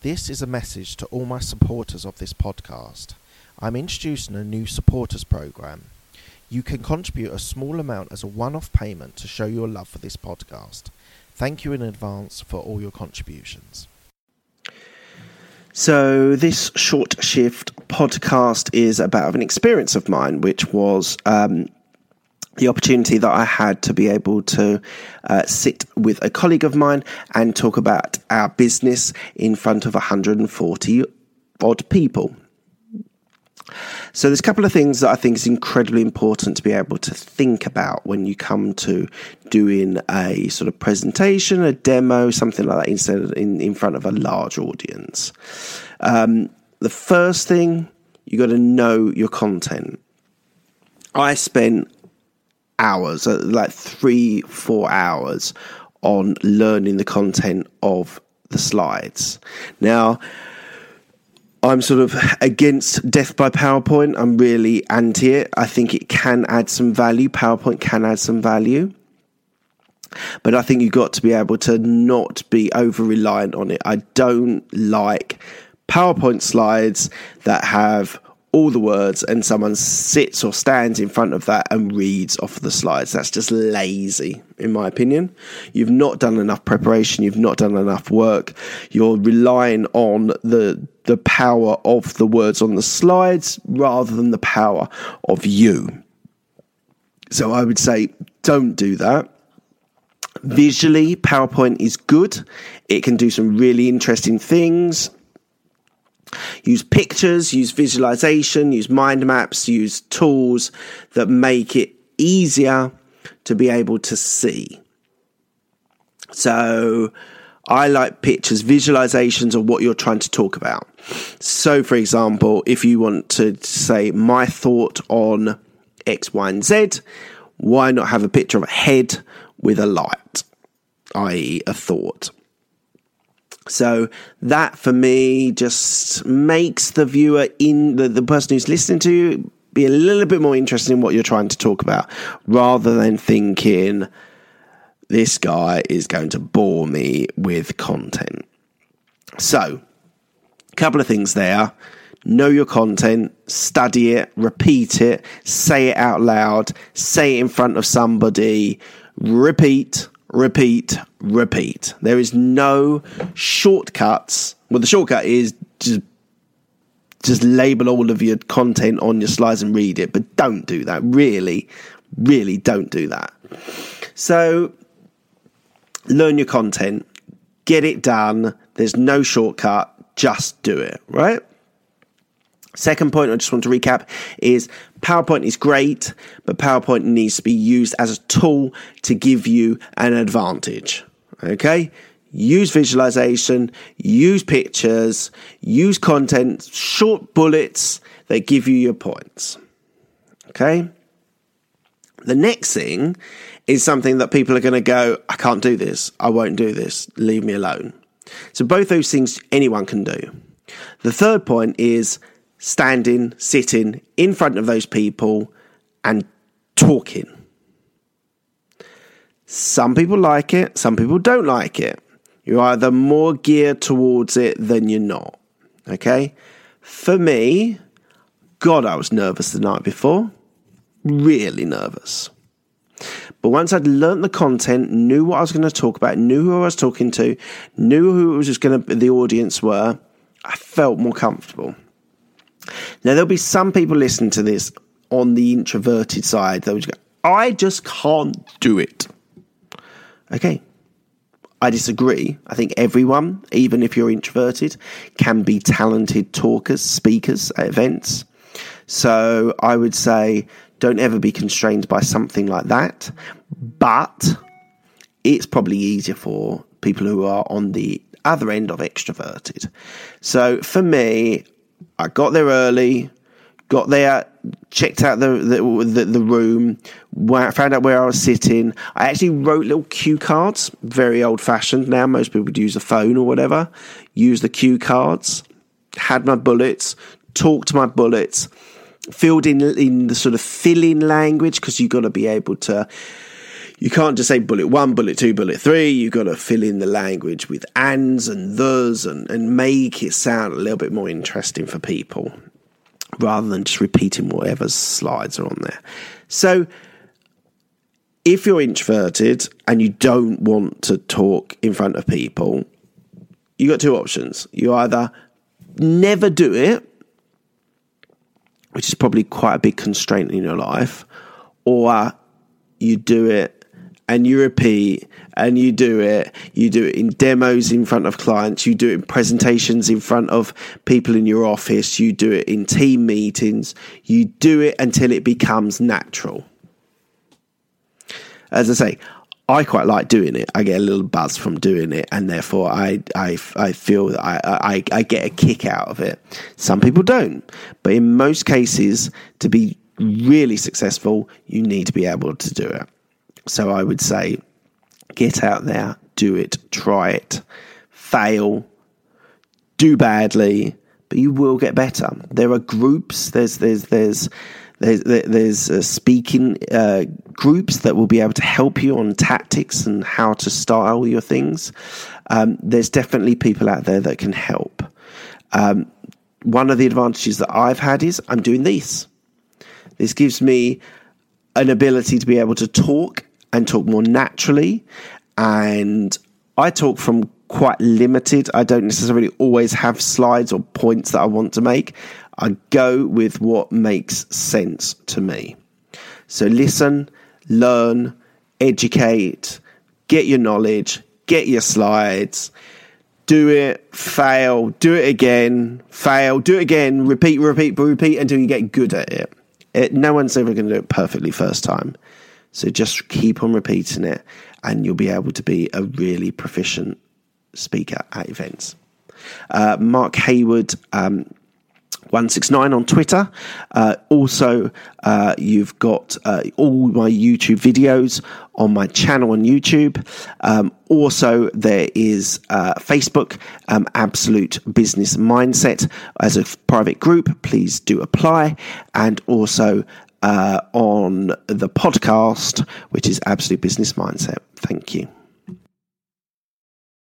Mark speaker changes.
Speaker 1: This is a message to all my supporters of this podcast. I'm introducing a new supporters program. You can contribute a small amount as a one off payment to show your love for this podcast. Thank you in advance for all your contributions.
Speaker 2: So, this short shift podcast is about an experience of mine, which was um, the opportunity that I had to be able to uh, sit with a colleague of mine and talk about our business in front of 140 odd people. So there's a couple of things that I think is incredibly important to be able to think about when you come to doing a sort of presentation, a demo, something like that, instead of in, in front of a large audience. Um, the first thing you've got to know your content. I spent hours, uh, like three, four hours on learning the content of the slides. Now, I'm sort of against death by PowerPoint. I'm really anti it. I think it can add some value. PowerPoint can add some value. But I think you've got to be able to not be over reliant on it. I don't like PowerPoint slides that have all the words and someone sits or stands in front of that and reads off the slides. That's just lazy, in my opinion. You've not done enough preparation, you've not done enough work. You're relying on the the power of the words on the slides rather than the power of you. So I would say don't do that. Visually, PowerPoint is good. It can do some really interesting things Use pictures, use visualization, use mind maps, use tools that make it easier to be able to see. So, I like pictures, visualizations of what you're trying to talk about. So, for example, if you want to say my thought on X, Y, and Z, why not have a picture of a head with a light, i.e., a thought? So that for me just makes the viewer in the, the person who's listening to you be a little bit more interested in what you're trying to talk about rather than thinking this guy is going to bore me with content. So, a couple of things there. Know your content, study it, repeat it, say it out loud, say it in front of somebody, repeat, repeat, repeat. There is no shortcuts. Well, the shortcut is just just label all of your content on your slides and read it, but don't do that. Really, really don't do that. So learn your content, get it done. There's no shortcut. Just do it, right? Second point I just want to recap is PowerPoint is great, but PowerPoint needs to be used as a tool to give you an advantage. Okay? Use visualization, use pictures, use content, short bullets that give you your points. Okay? The next thing is something that people are going to go, I can't do this. I won't do this. Leave me alone. So, both those things anyone can do. The third point is standing, sitting in front of those people and talking. Some people like it, some people don't like it. You're either more geared towards it than you're not. Okay? For me, God, I was nervous the night before. Really nervous. But once I'd learnt the content, knew what I was going to talk about, knew who I was talking to, knew who it was going to the audience were, I felt more comfortable. Now, there'll be some people listening to this on the introverted side that would go, I just can't do it. Okay. I disagree. I think everyone, even if you're introverted, can be talented talkers, speakers at events. So I would say don't ever be constrained by something like that. But it's probably easier for people who are on the other end of extroverted. So for me, I got there early, got there, checked out the the, the, the room, where, found out where I was sitting. I actually wrote little cue cards, very old fashioned. Now most people would use a phone or whatever. Use the cue cards. Had my bullets. Talked to my bullets. Filled in in the sort of fill in language because you've got to be able to you can't just say bullet one, bullet two, bullet three. You've got to fill in the language with ands and thes and, and make it sound a little bit more interesting for people rather than just repeating whatever slides are on there. So, if you're introverted and you don't want to talk in front of people, you got two options. You either never do it, which is probably quite a big constraint in your life, or you do it and you repeat and you do it. You do it in demos in front of clients. You do it in presentations in front of people in your office. You do it in team meetings. You do it until it becomes natural. As I say, I quite like doing it. I get a little buzz from doing it, and therefore I I, I feel that I, I, I get a kick out of it. Some people don't, but in most cases, to be really successful, you need to be able to do it. So I would say get out there, do it, try it, fail, do badly, but you will get better. There are groups, there's, there's, there's, there's, there's uh, speaking uh, groups that will be able to help you on tactics and how to style your things. Um, there's definitely people out there that can help. Um, one of the advantages that I've had is I'm doing this. This gives me an ability to be able to talk and talk more naturally. And I talk from quite limited. I don't necessarily always have slides or points that I want to make. I go with what makes sense to me. So listen, learn, educate, get your knowledge, get your slides, do it, fail, do it again, fail, do it again, repeat, repeat, repeat until you get good at it. it no one's ever going to do it perfectly first time. So just keep on repeating it, and you'll be able to be a really proficient speaker at events. Uh, Mark Hayward. Um, 169 on Twitter. Uh, also, uh, you've got uh, all my YouTube videos on my channel on YouTube. Um, also, there is uh, Facebook, um, Absolute Business Mindset as a private group. Please do apply. And also, uh, on the podcast, which is Absolute Business Mindset. Thank you.